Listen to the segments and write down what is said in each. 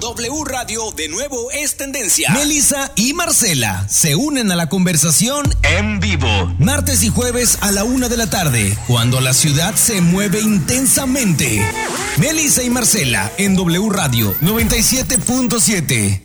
W Radio de nuevo es tendencia. Melissa y Marcela se unen a la conversación en vivo. Martes y jueves a la una de la tarde, cuando la ciudad se mueve intensamente. Melissa y Marcela en W Radio 97.7.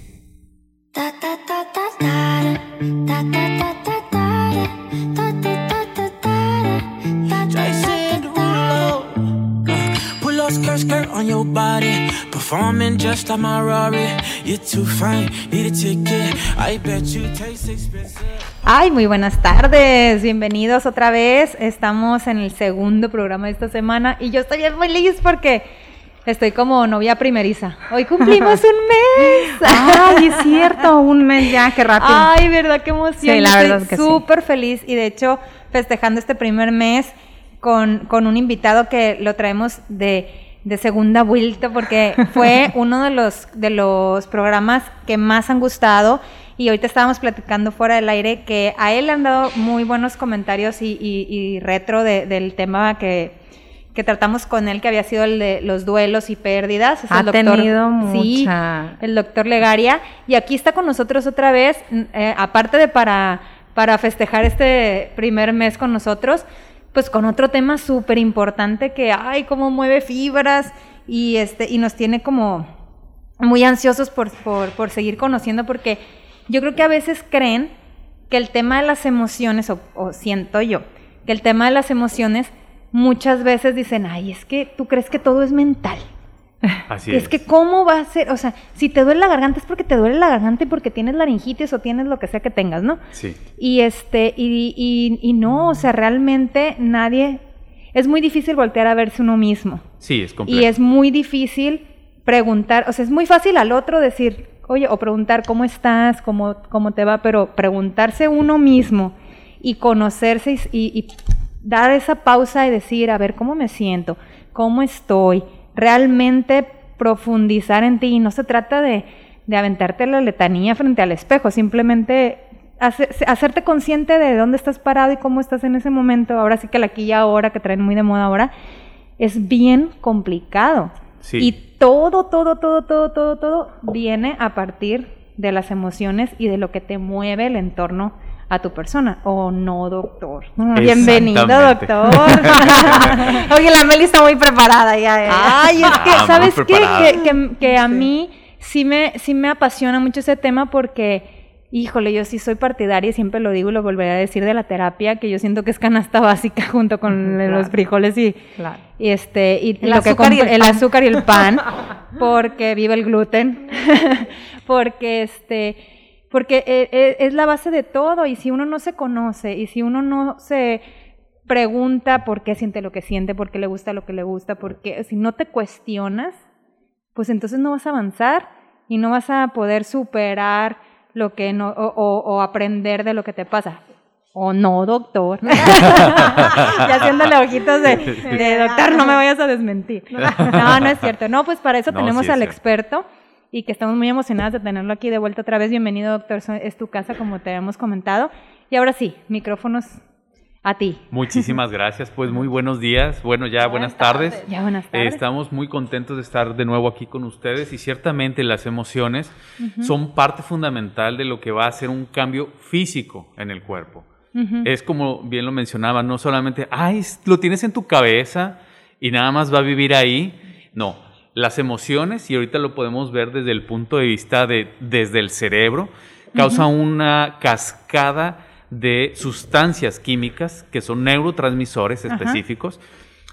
on your body, performing just like my Rari. You're too fine, need a ticket. I bet you taste expensive. Ay, muy buenas tardes, bienvenidos otra vez. Estamos en el segundo programa de esta semana y yo estoy bien feliz porque estoy como novia primeriza. Hoy cumplimos un mes. Ay, es cierto, un mes ya, qué rápido. Ay, verdad, qué emoción. Sí, la verdad estoy que sí. súper feliz y de hecho festejando este primer mes con, con un invitado que lo traemos de de segunda vuelta porque fue uno de los, de los programas que más han gustado y ahorita estábamos platicando fuera del aire que a él le han dado muy buenos comentarios y, y, y retro de, del tema que, que tratamos con él, que había sido el de los duelos y pérdidas. Es ha el doctor, tenido sí, mucha... el doctor Legaria. Y aquí está con nosotros otra vez, eh, aparte de para, para festejar este primer mes con nosotros, pues con otro tema súper importante que, ay, cómo mueve fibras y, este, y nos tiene como muy ansiosos por, por, por, seguir conociendo porque yo creo que a veces creen que el tema de las emociones, o, o siento yo, que el tema de las emociones muchas veces dicen, ay, es que tú crees que todo es mental. Así es. es. que cómo va a ser, o sea, si te duele la garganta es porque te duele la garganta y porque tienes laringitis o tienes lo que sea que tengas, ¿no? Sí. Y este, y, y, y no, o sea, realmente nadie, es muy difícil voltear a verse uno mismo. Sí, es complejo. Y es muy difícil preguntar, o sea, es muy fácil al otro decir, oye, o preguntar cómo estás, cómo, cómo te va, pero preguntarse uno mismo y conocerse y, y, y dar esa pausa y decir, a ver, ¿cómo me siento? ¿Cómo estoy? Realmente profundizar en ti y no se trata de, de aventarte la letanía frente al espejo, simplemente hace, hacerte consciente de dónde estás parado y cómo estás en ese momento, ahora sí que la aquí y ahora, que traen muy de moda ahora, es bien complicado. Sí. Y todo, todo, todo, todo, todo, todo viene a partir de las emociones y de lo que te mueve el entorno a tu persona. O no, doctor. Bienvenido, doctor. Oye, la Meli está muy preparada ya. ¿eh? Ay, es que, Ah, ¿sabes qué? Que, que, que a mí sí me, sí me apasiona mucho ese tema porque, híjole, yo sí soy partidaria y siempre lo digo y lo volveré a decir de la terapia, que yo siento que es canasta básica junto con Claro. los frijoles y, Claro. y este y El lo que y el azúcar y el pan porque vive el gluten porque este porque eh, eh, es la base de todo y si uno no se conoce y si uno no se pregunta por qué siente lo que siente, por qué le gusta lo que le gusta, porque si no te cuestionas, pues entonces no vas a avanzar y no vas a poder superar lo que no o, o- o aprender de lo que te pasa. O no, doctor. ya haciéndole ojitos de, de doctor, no me vayas a desmentir. No, no es cierto. No, pues para eso No, tenemos sí es al cierto. experto y que estamos muy emocionadas de tenerlo aquí de vuelta otra vez. Bienvenido, doctor. Es tu casa, como te hemos comentado. Y ahora sí, micrófonos a ti. Muchísimas gracias. Pues muy buenos días. Bueno, ya buenas tardes. Ya, buenas Eh, tardes. estamos muy contentos de estar de nuevo aquí con ustedes y ciertamente las emociones son parte fundamental de lo que va a hacer un cambio físico en el cuerpo. Ujú. Es como bien lo mencionaba, no solamente, ay, lo tienes en tu cabeza y nada más va a vivir ahí. No, las emociones, y ahorita lo podemos ver desde el punto de vista de desde el cerebro, causa una cascada de sustancias químicas que son neurotransmisores específicos.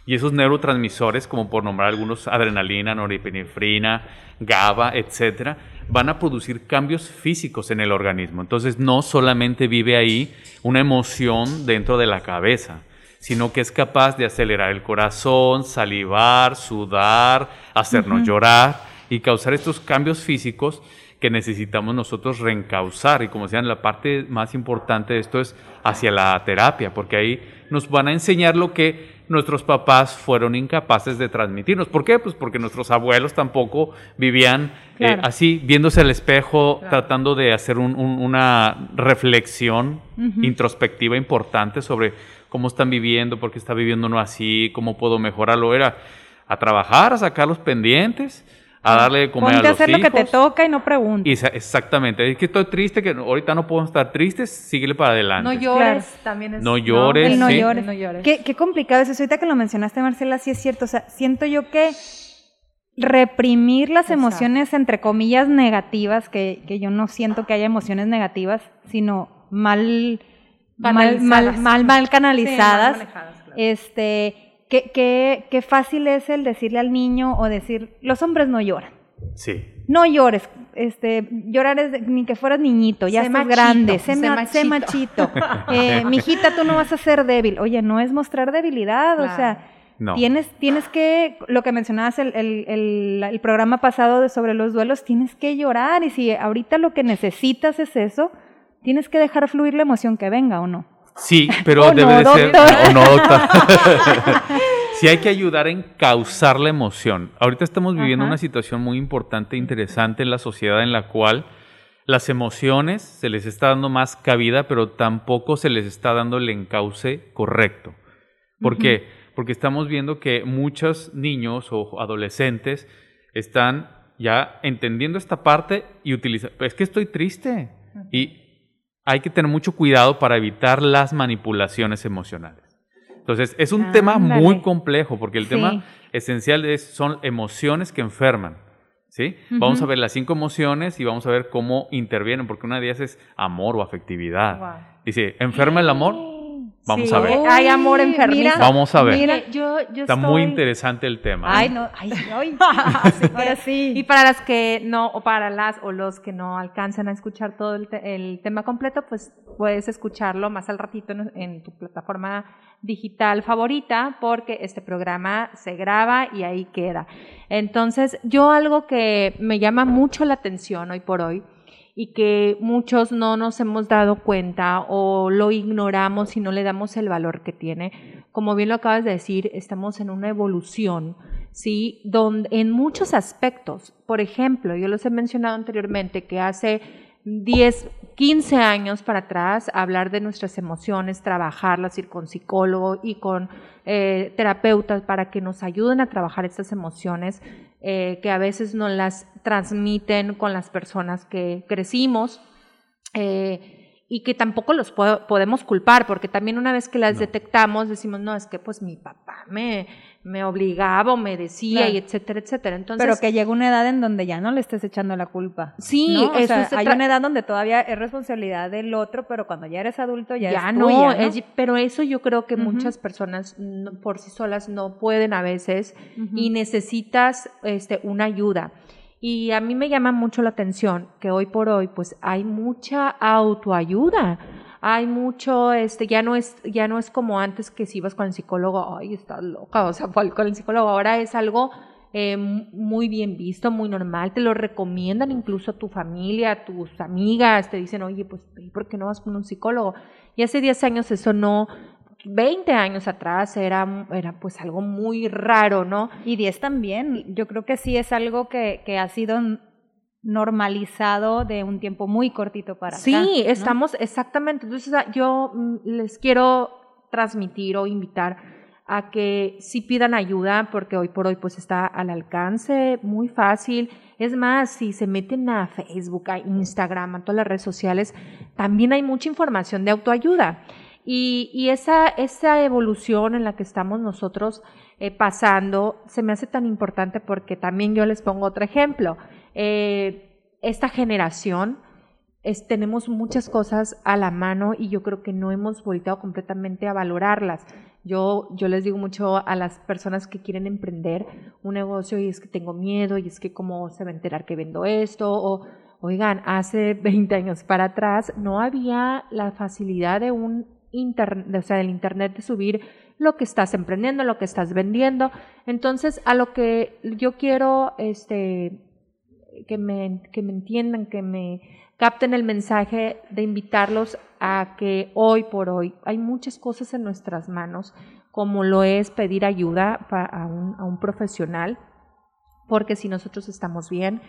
Y esos neurotransmisores, como por nombrar algunos, adrenalina, norepinefrina, GABA, etcétera, van a producir cambios físicos en el organismo. Entonces, no solamente vive ahí una emoción dentro de la cabeza, sino que es capaz de acelerar el corazón, salivar, sudar, hacernos llorar y causar estos cambios físicos que necesitamos nosotros reencauzar. Y como decían, la parte más importante de esto es hacia la terapia, porque ahí nos van a enseñar lo que nuestros papás fueron incapaces de transmitirnos. ¿Por qué? Pues porque nuestros abuelos tampoco vivían eh, así, viéndose al espejo, tratando de hacer un- un- una reflexión introspectiva importante sobre cómo están viviendo, por qué está viviendo uno así, cómo puedo mejorarlo. Era a trabajar, a sacar los pendientes, a darle de comer Ponte a los hacer lo que te toca y no preguntes. Y exactamente, es que estoy triste, que ahorita no podemos estar tristes, síguele para adelante. No llores, también es. No llores, no sí. llores. No llores. Qué, qué complicado es eso. Ahorita que lo mencionaste, Marcela, sí es cierto. O sea, siento yo que reprimir las Exacto. emociones, entre comillas, negativas, que, que yo no siento que haya emociones negativas, sino mal, mal, mal, Canalizadas. mal, mal Sí, canalizadas. mal manejadas, claro. Este, qué, qué, qué fácil es el decirle al niño o decir, los hombres no lloran. Sí. No llores, este, llorar es de- ni que fueras niñito, ya Sé estás machito, grande, sé, sé ma- sé machito. machito. Eh, mijita, tú no vas a ser débil. Oye, no es mostrar debilidad, o sea, No. tienes, tienes que, lo que mencionabas el, el, el, el programa pasado de sobre los duelos, tienes que llorar y si ahorita lo que necesitas es eso, tienes que dejar fluir la emoción que venga o no. Sí, pero Oh, debe no, de ser. Oh, no, doctor. sí, hay que ayudar en causar la emoción. Ahorita estamos viviendo Ajá. una situación muy importante e interesante en la sociedad en la cual las emociones se les está dando más cabida, pero tampoco se les está dando el encauce correcto. ¿Por qué? Porque estamos viendo que muchos niños o adolescentes están ya entendiendo esta parte y utilizan. Es que estoy triste. Y hay que tener mucho cuidado para evitar las manipulaciones emocionales. Entonces, es un tema muy complejo porque el Sí. tema esencial es, son emociones que enferman. ¿sí? Vamos a ver las cinco emociones y vamos a ver cómo intervienen, porque una de ellas es amor o afectividad. Wow. Dice, ¿enferma el amor? Vamos Sí, a ver. Hay amor enfermizo. mira, Vamos a ver. Mire, yo, yo Está muy interesante el tema. Ay, ¿eh? no, ay, ay. Que- Ahora sí. Y para las que no, o para las o los que no alcanzan a escuchar todo el, te- el tema completo, pues puedes escucharlo más al ratito en, en tu plataforma digital favorita, porque este programa se graba y ahí queda. Entonces, yo algo que me llama mucho la atención hoy por hoy y que muchos no nos hemos dado cuenta o lo ignoramos y no le damos el valor que tiene. Como bien lo acabas de decir, estamos en una evolución, ¿sí? Donde en muchos aspectos, por ejemplo, yo los he mencionado anteriormente, que hace 10, 15 años para atrás, hablar de nuestras emociones, trabajarlas, ir con psicólogo y con eh, terapeutas para que nos ayuden a trabajar estas emociones eh, que a veces nos las transmiten con las personas que crecimos. eh, y que tampoco los podemos culpar, porque también una vez que las No. detectamos decimos, no, es que pues mi papá me, me obligaba o me decía Claro. y etcétera, etcétera. Entonces, Pero que llega una edad en donde ya no le estés echando la culpa. Sí, ¿no? O eso sea, se hay una edad donde todavía es responsabilidad del otro, pero cuando ya eres adulto ya, ya es no, tuya, ¿no? es- pero eso yo creo que muchas personas no- por sí solas no pueden a veces y necesitas este, una ayuda. Y a mí me llama mucho la atención que hoy por hoy pues hay mucha autoayuda. Hay mucho, este, ya no es, ya no es como antes que si ibas con el psicólogo, ay, estás loca, o sea, con el psicólogo, ahora es algo eh, muy bien visto, muy normal, te lo recomiendan incluso a tu familia, a tus amigas, te dicen, oye, pues, ¿y ¿por qué no vas con un psicólogo? Y hace 10 años eso no, 20 años atrás era, era pues algo muy raro, ¿no? Y 10 también. Yo creo que sí es algo que, que ha sido normalizado de un tiempo muy cortito para Sí, acá. ¿no? estamos exactamente. Entonces yo mm, les quiero transmitir o invitar a que sí pidan ayuda porque hoy por hoy pues está al alcance muy fácil. Es más, si se meten a Facebook, a Instagram, a todas las redes sociales, también hay mucha información de autoayuda. Y, esa, esa evolución en la que estamos nosotros eh, pasando se me hace tan importante porque también yo les pongo otro ejemplo. Eh, esta generación es- tenemos muchas cosas a la mano y yo creo que no hemos volteado completamente a valorarlas. Yo, yo les digo mucho a las personas que quieren emprender un negocio y es que tengo miedo y es que cómo se va a enterar que vendo esto o oigan, hace 20 años para atrás no había la facilidad de un internet, o sea, del internet de subir lo que estás emprendiendo, lo que estás vendiendo. Entonces, a lo que yo quiero este que me, que me entiendan, que me capten el mensaje de invitarlos a que hoy por hoy hay muchas cosas en nuestras manos, como lo es pedir ayuda a, un, a un profesional, porque si nosotros estamos bien,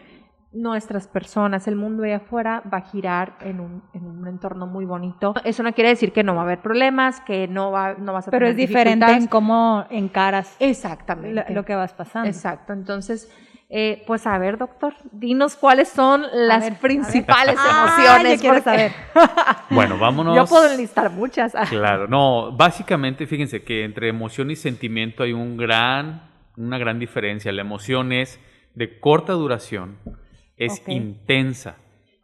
nuestras personas, el mundo allá afuera va a girar en un, en un entorno muy bonito. Eso no quiere decir que no va a haber problemas, que no, va, no vas a Pero tener es diferente en cómo encaras Exactamente. lo, lo que vas pasando. Exacto. Entonces, Eh, pues a ver, doctor, dinos cuáles son las ver, principales Ah, emociones. porque saber. Bueno, vámonos. Yo puedo enlistar muchas. Ah, Claro, no, básicamente fíjense que entre emoción y sentimiento hay un gran, una gran diferencia. La emoción es de corta duración, es intensa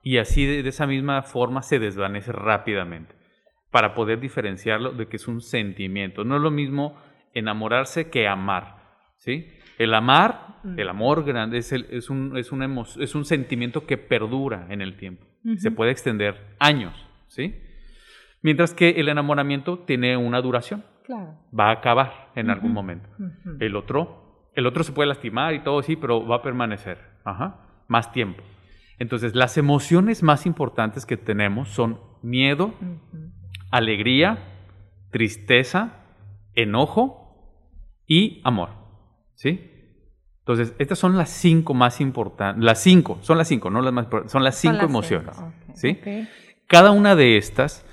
y así de, de esa misma forma se desvanece rápidamente para poder diferenciarlo de que es un sentimiento. No es lo mismo enamorarse que amar, ¿sí? El amar, Mm. el amor grande es, el- es, un, es, emo- es un sentimiento que perdura en el tiempo. Se puede extender años, ¿sí? Mientras que el enamoramiento tiene una duración, claro. va a acabar en algún momento. El otro, el otro se puede lastimar y todo sí, pero va a permanecer, Ajá. Más tiempo. Entonces, las emociones más importantes que tenemos son miedo, alegría, tristeza, enojo y amor, ¿sí? Entonces, estas son las cinco más importantes, las cinco, son las cinco, no las más importantes, son las Son cinco las emociones, cinco. ¿sí? Cada una de estas,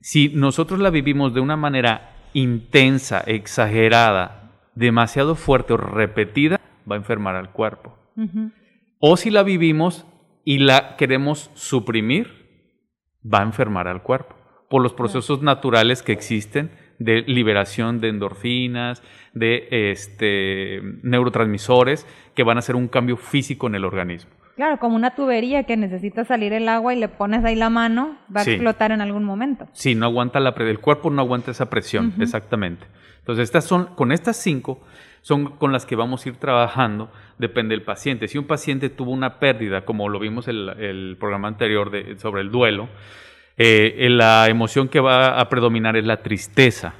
si nosotros la vivimos de una manera intensa, exagerada, demasiado fuerte o repetida, va a enfermar al cuerpo. O si la vivimos y la queremos suprimir, va a enfermar al cuerpo por los procesos naturales que existen de liberación de endorfinas, de este, neurotransmisores que van a hacer un cambio físico en el organismo. Claro, como una tubería que necesita salir el agua y le pones ahí la mano, va a explotar en algún momento. Sí, no aguanta la el cuerpo no aguanta esa presión, exactamente. Entonces, estas son, con estas cinco, son con las que vamos a ir trabajando, depende del paciente. Si un paciente tuvo una pérdida, como lo vimos el, el programa anterior de- sobre el duelo, eh, la emoción que va a predominar es la tristeza.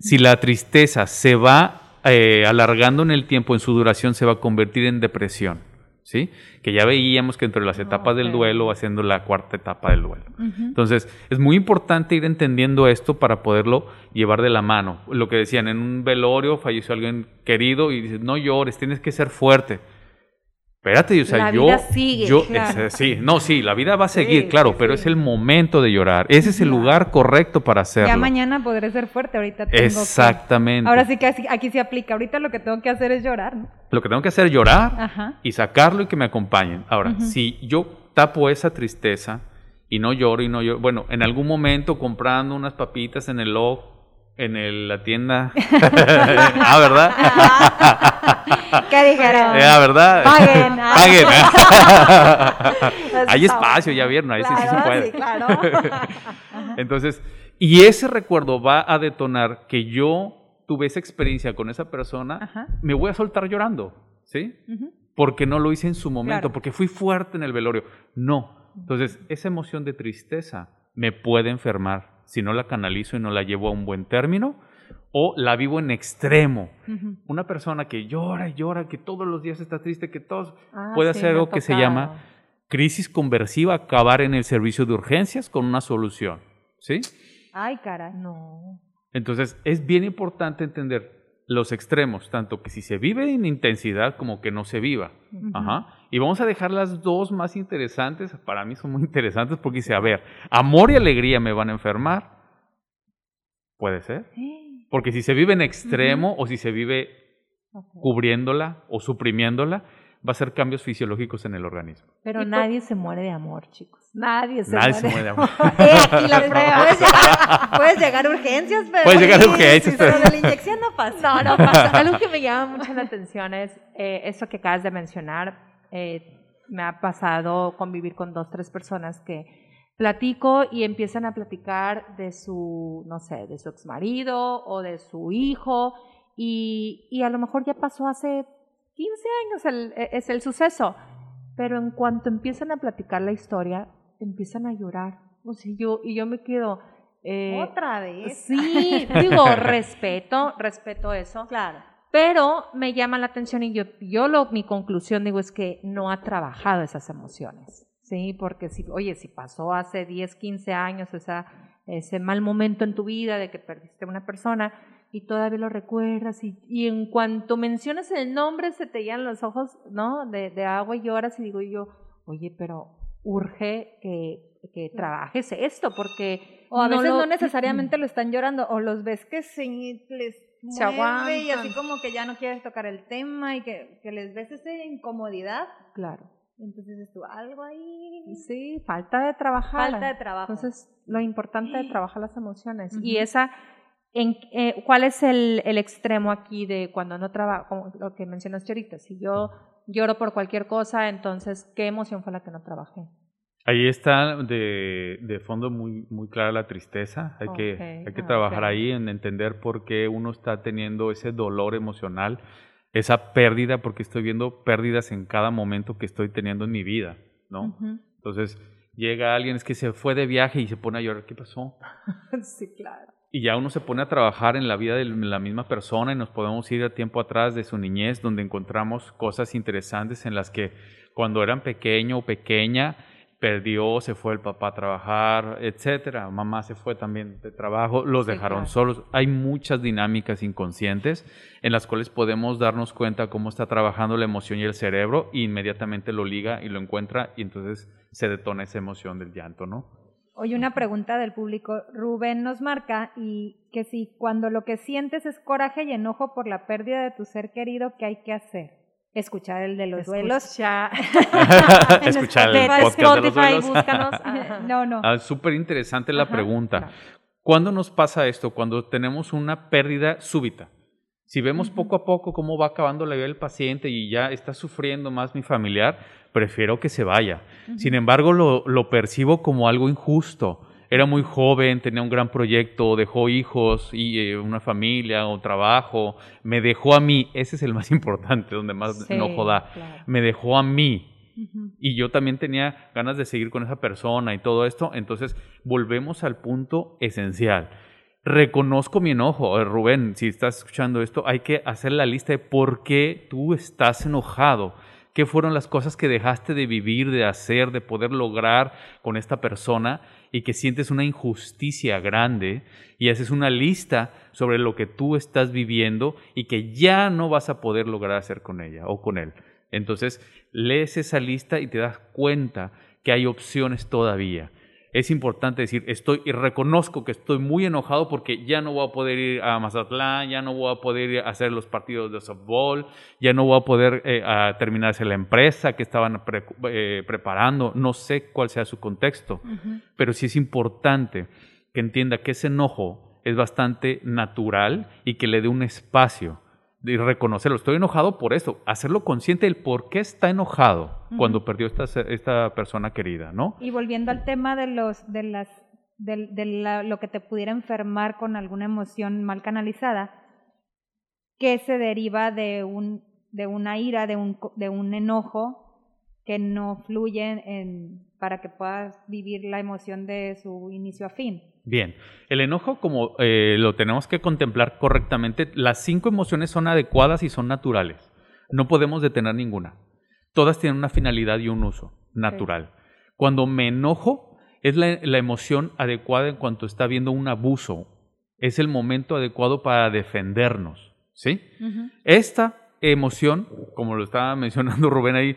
Si la tristeza se va eh, alargando en el tiempo, en su duración, se va a convertir en depresión. ¿Sí? Que ya veíamos que entre las etapas del duelo va siendo la cuarta etapa del duelo. Entonces, es muy importante ir entendiendo esto para poderlo llevar de la mano. Lo que decían, en un velorio falleció alguien querido y dices, no llores, tienes que ser fuerte. Espérate, o sea, La yo... vida sigue, yo claro. es- sí, no, sí, la vida va a seguir, Sí, claro, sí, pero es el momento de llorar. Ese es el lugar correcto para hacerlo. Ya mañana podré ser fuerte, ahorita tengo que- Exactamente. Ahora sí que aquí se aplica. Ahorita lo que tengo que hacer es llorar. ¿no? Lo que tengo que hacer es llorar Ajá. y sacarlo y que me acompañen. Ahora, si yo tapo esa tristeza y no lloro y no lloro, bueno, en algún momento comprando unas papitas en el log, en el- la tienda. ah, ¿verdad? ¿Qué dijeron? Ah, ¿verdad? Paguen. Paguen. Hay espacio, ya vieron, ahí sí, sí se puede. sí, claro. Entonces, y ese recuerdo va a detonar que yo tuve esa experiencia con esa persona, Ajá. me voy a soltar llorando, ¿sí? Porque no lo hice en su momento, Claro. porque fui fuerte en el velorio. No. Entonces, esa emoción de tristeza me puede enfermar si no la canalizo y no la llevo a un buen término o la vivo en extremo. Una persona que llora y llora, que todos los días está triste, que todos Ah, puede sí, hacer algo que se llama crisis conversiva, acabar en el servicio de urgencias con una solución. ¿Sí? Ay, caray. No. Entonces, es bien importante entender los extremos, tanto que si se vive en intensidad como que no se viva. Ajá. Y vamos a dejar las dos más interesantes, para mí son muy interesantes porque dice, a ver, amor y alegría me van a enfermar. Puede ser. Porque si se vive en extremo o si se vive cubriéndola o suprimiéndola, va a hacer cambios fisiológicos en el organismo. Pero nadie se muere de amor, chicos. Nadie se Nadie muere. se muere de amor. Eh, aquí la prueba. Puedes llegar, puedes llegar a urgencias, pero. Puedes llegar a urgencias, sí, pero pero- de la inyección no pasa. No, no pasa. Algo que me llama mucho la atención es eh, eso que acabas de mencionar. Eh, me ha pasado convivir con dos, tres personas que platico y empiezan a platicar de su, no sé, de su ex marido o de su hijo y, y a lo mejor ya pasó hace 15 años el, e- es el suceso. Pero en cuanto empiezan a platicar la historia, empiezan a llorar. O sea, yo, y yo me quedo... eh, Otra vez. Sí, digo, respeto, respeto eso. Claro. Pero me llama la atención y yo, yo lo, mi conclusión digo es que no ha trabajado esas emociones, ¿sí? Porque si, oye, si pasó hace 10, 15 años esa, ese mal momento en tu vida de que perdiste a una persona y todavía lo recuerdas y, y en cuanto mencionas el nombre se te llenan los ojos, ¿no? De, de agua y lloras y digo yo, oye, pero urge que, que trabajes esto porque... O a veces lo- no necesariamente lo están llorando, o los ves que se les Se mueve y aguantan. así como que ya no quieres tocar el tema y que, que les ves esa incomodidad. Claro. Entonces dices tú, algo ahí. Sí, falta de trabajar. Falta de trabajo. Entonces, lo importante de trabajar las emociones. Y Ujú. esa, en, eh, ¿cuál es el, el extremo aquí de cuando no trabajo, como lo que mencionaste ahorita? Si yo lloro por cualquier cosa, entonces, ¿qué emoción fue la que no trabajé? Ahí está de, de fondo muy, muy clara la tristeza. Hay que, Ok, hay que ah, trabajar ok. ahí en entender por qué uno está teniendo ese dolor emocional, esa pérdida, porque estoy viendo pérdidas en cada momento que estoy teniendo en mi vida, ¿no? Ujú. Entonces llega alguien, es que se fue de viaje y se pone a llorar, ¿qué pasó? sí, claro. Y ya uno se pone a trabajar en la vida de la misma persona y nos podemos ir a tiempo atrás de su niñez, donde encontramos cosas interesantes en las que cuando eran pequeño o pequeña, perdió, se fue el papá a trabajar, etcétera. Mamá se fue también de trabajo, los Sí, dejaron claro. solos. Hay muchas dinámicas inconscientes en las cuales podemos darnos cuenta cómo está trabajando la emoción y el cerebro e inmediatamente lo liga y lo encuentra y entonces se detona esa emoción del llanto, ¿no? Oye, una pregunta del público. Rubén nos marca y que si cuando lo que sientes es coraje y enojo por la pérdida de tu ser querido, ¿qué hay que hacer? Escuchar el de los duelos. Escucha- Escuchar el podcast de los Spotify, duelos. búscanos. No, no. Ah, Súper interesante la Ajá, pregunta. ¿Cuándo nos pasa esto? Cuando tenemos una pérdida súbita. Si vemos poco a poco cómo va acabando la vida del paciente y ya está sufriendo más mi familiar, prefiero que se vaya. Sin embargo, lo, lo percibo como algo injusto. Era muy joven, tenía un gran proyecto, dejó hijos y eh, una familia o trabajo. Me dejó a mí, ese es el más importante, donde más Sí, enojo da. claro. Me dejó a mí, y yo también tenía ganas de seguir con esa persona y todo esto, entonces volvemos al punto esencial. Reconozco mi enojo, Eh, Rubén, si estás escuchando esto, hay que hacer la lista de por qué tú estás enojado, qué fueron las cosas que dejaste de vivir, de hacer, de poder lograr con esta persona y que sientes una injusticia grande y haces una lista sobre lo que tú estás viviendo y que ya no vas a poder lograr hacer con ella o con él. Entonces, lees esa lista y te das cuenta que hay opciones todavía. Es importante decir, estoy y reconozco que estoy muy enojado porque ya no voy a poder ir a Mazatlán, ya no voy a poder ir a hacer los partidos de softball, ya no voy a poder eh, a terminarse la empresa que estaban pre- eh, preparando, no sé cuál sea su contexto, pero sí es importante que entienda que ese enojo es bastante natural y que le dé un espacio de reconocerlo. Estoy enojado por esto, hacerlo consciente del por qué está enojado cuando perdió esta, esta persona querida, ¿no? Y volviendo al tema de los de las del- de, la- lo que te pudiera enfermar con alguna emoción mal canalizada, que se deriva de un de una ira, de un de un enojo que no fluye en, para que puedas vivir la emoción de su inicio a fin. Bien, el enojo como eh, lo tenemos que contemplar correctamente, las cinco emociones son adecuadas y son naturales. No podemos detener ninguna. Todas tienen una finalidad y un uso natural. Cuando me enojo, es la, la emoción adecuada en cuanto está habiendo un abuso. Es el momento adecuado para defendernos. ¿Sí? Esta emoción, como lo estaba mencionando Rubén ahí,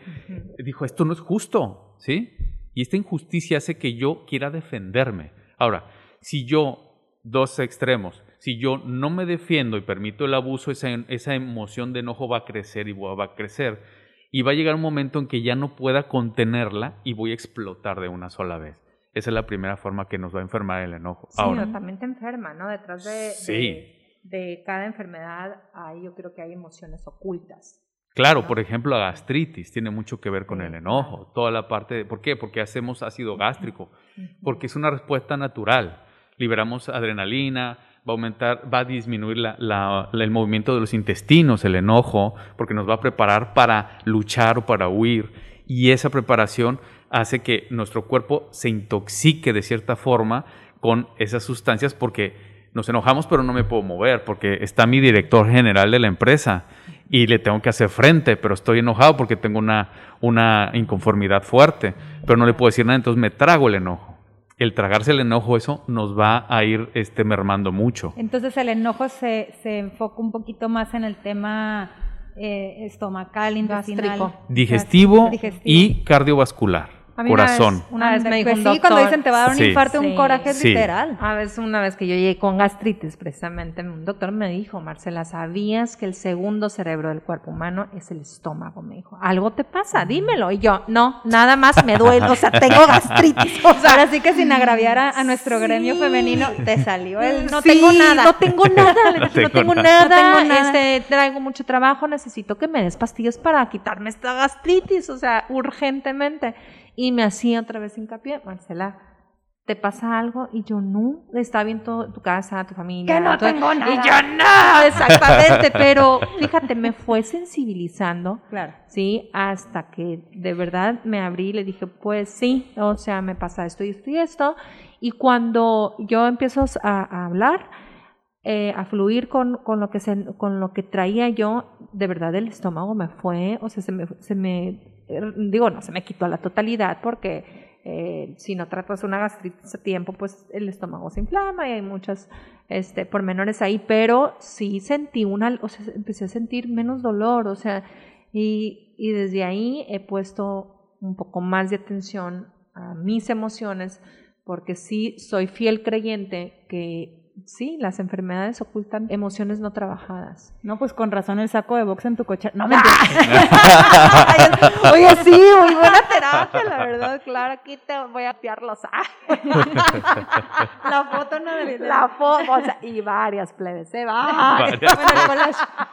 dijo, esto no es justo, ¿sí? Y esta injusticia hace que yo quiera defenderme. Ahora, si yo, dos extremos, si yo no me defiendo y permito el abuso, esa, esa emoción de enojo va a crecer y va a crecer. Y va a llegar un momento en que ya no pueda contenerla y voy a explotar de una sola vez. Esa es la primera forma que nos va a enfermar el enojo. Sí, Ahora, pero también te enferma, ¿no? Detrás de, Sí. de, de cada enfermedad, hay, yo creo que hay emociones ocultas. Claro, por ejemplo, la gastritis tiene mucho que ver con Sí, el enojo, toda la parte de, ¿por qué? Porque hacemos ácido gástrico, porque es una respuesta natural. Liberamos adrenalina, va a aumentar, va a disminuir la- la- la- el movimiento de los intestinos, el enojo, porque nos va a preparar para luchar o para huir. Y esa preparación hace que nuestro cuerpo se intoxique de cierta forma con esas sustancias porque nos enojamos pero no me puedo mover porque está mi director general de la empresa y le tengo que hacer frente, pero estoy enojado porque tengo una, una inconformidad fuerte, pero no le puedo decir nada, entonces me trago el enojo. El tragarse el enojo, eso nos va a ir este, mermando mucho. Entonces el enojo se, se enfoca un poquito más en el tema eh, estomacal, intestinal. Digestivo. y cardiovascular. A mí una vez- corazón. Una vez me dijo Pues un sí, cuando dicen te va a dar un Sí. infarto, un coraje es Sí. literal. A veces, una vez que yo llegué con gastritis, precisamente, un doctor me dijo, Marcela, ¿sabías que el segundo cerebro del cuerpo humano es el estómago? Me dijo, ¿algo te pasa? Dímelo. Y yo, no, nada más me duele, o sea, tengo gastritis. O sea, Ahora sí que sin agraviar a, a nuestro gremio femenino, te salió el no Sí, tengo nada. No tengo nada, no, tengo tengo nada. nada, No tengo nada. Este, traigo mucho trabajo, necesito que me des pastillas para quitarme esta gastritis, o sea, urgentemente. Y me hacía otra vez hincapié, Marcela, ¿te pasa algo? Y yo, no, está bien todo, tu casa, tu familia. Que no todo". tengo nada. Y yo, no, exactamente, pero fíjate, me fue sensibilizando. Claro. Sí, hasta que de verdad me abrí y le dije, pues sí, o sea, me pasa esto y esto y esto. Y cuando yo empiezo a, a hablar, eh, a fluir con, con, lo que se, con lo que traía yo, de verdad el estómago me fue, o sea, se me, se me digo, no se me quitó la totalidad porque eh, si no tratas una gastritis a tiempo, pues el estómago se inflama y hay muchas este, pormenores ahí, pero sí sentí una, o sea, empecé a sentir menos dolor, o sea, y, y desde ahí he puesto un poco más de atención a mis emociones, porque sí soy fiel creyente que sí, las enfermedades ocultan emociones no trabajadas. No, pues con razón el saco de box en tu coche. No, Oye, sí, muy buena terapia, la verdad, claro, aquí te voy a piarlos. La foto no de La foto, o sea, y varias plebes, ¿eh? Varias. Bueno,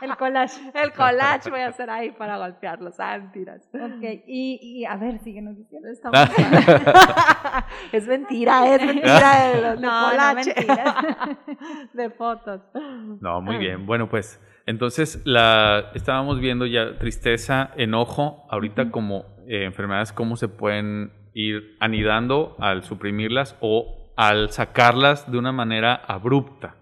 el collage. El collage. El collage voy a hacer ahí para golpearlos, ah, mentiras. Ok, y, y a ver, síguenos diciendo. Padre. es mentira, es mentira los- de No, no, collage. de fotos. No, muy bien. Bueno, pues entonces la estábamos viendo ya tristeza, enojo, ahorita como eh, enfermedades, cómo se pueden ir anidando al suprimirlas o al sacarlas de una manera abrupta.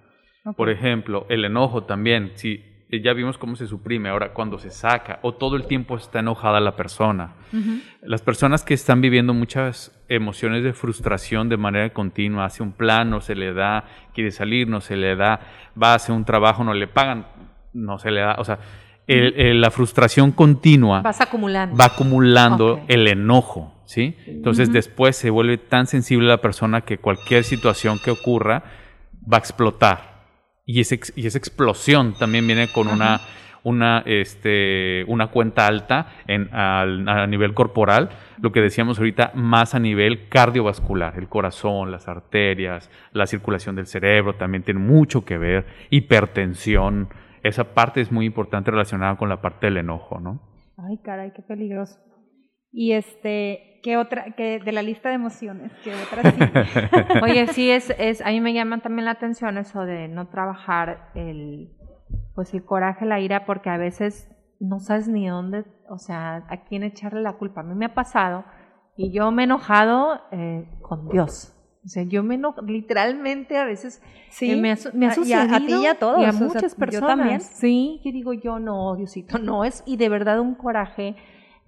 Por ejemplo, el enojo también, si ya vimos cómo se suprime, ahora cuando se saca o todo el tiempo está enojada la persona. Las personas que están viviendo muchas emociones de frustración de manera continua, hace un plan, no se le da, quiere salir, no se le da, va a hacer un trabajo, no le pagan, no se le da, o sea, el- el- la frustración continua Vas acumulando. va acumulando el enojo, ¿sí? Entonces después se vuelve tan sensible la persona que cualquier situación que ocurra va a explotar. Y, ese y esa explosión también viene con una, una, este, una cuenta alta en, al- a nivel corporal, lo que decíamos ahorita, más a nivel cardiovascular, el corazón, las arterias, la circulación del cerebro también tiene mucho que ver, hipertensión, esa parte es muy importante relacionada con la parte del enojo, ¿no? Ay, caray, qué peligroso. Y este, ¿qué otra, qué de la lista de emociones? ¿Qué otra sí? Oye, sí, es, es, a mí me llama también la atención eso de no trabajar el, pues el coraje, la ira, porque a veces no sabes ni dónde, o sea, a quién echarle la culpa. A mí me ha pasado y yo me he enojado eh, con Dios. O sea, yo me enojo, literalmente a veces eh, me ha, me ha y a- a sucedido. ti y a todos, Y a o sea, muchas yo personas. también. Sí, que digo yo, no, Diosito, no es. Y de verdad un coraje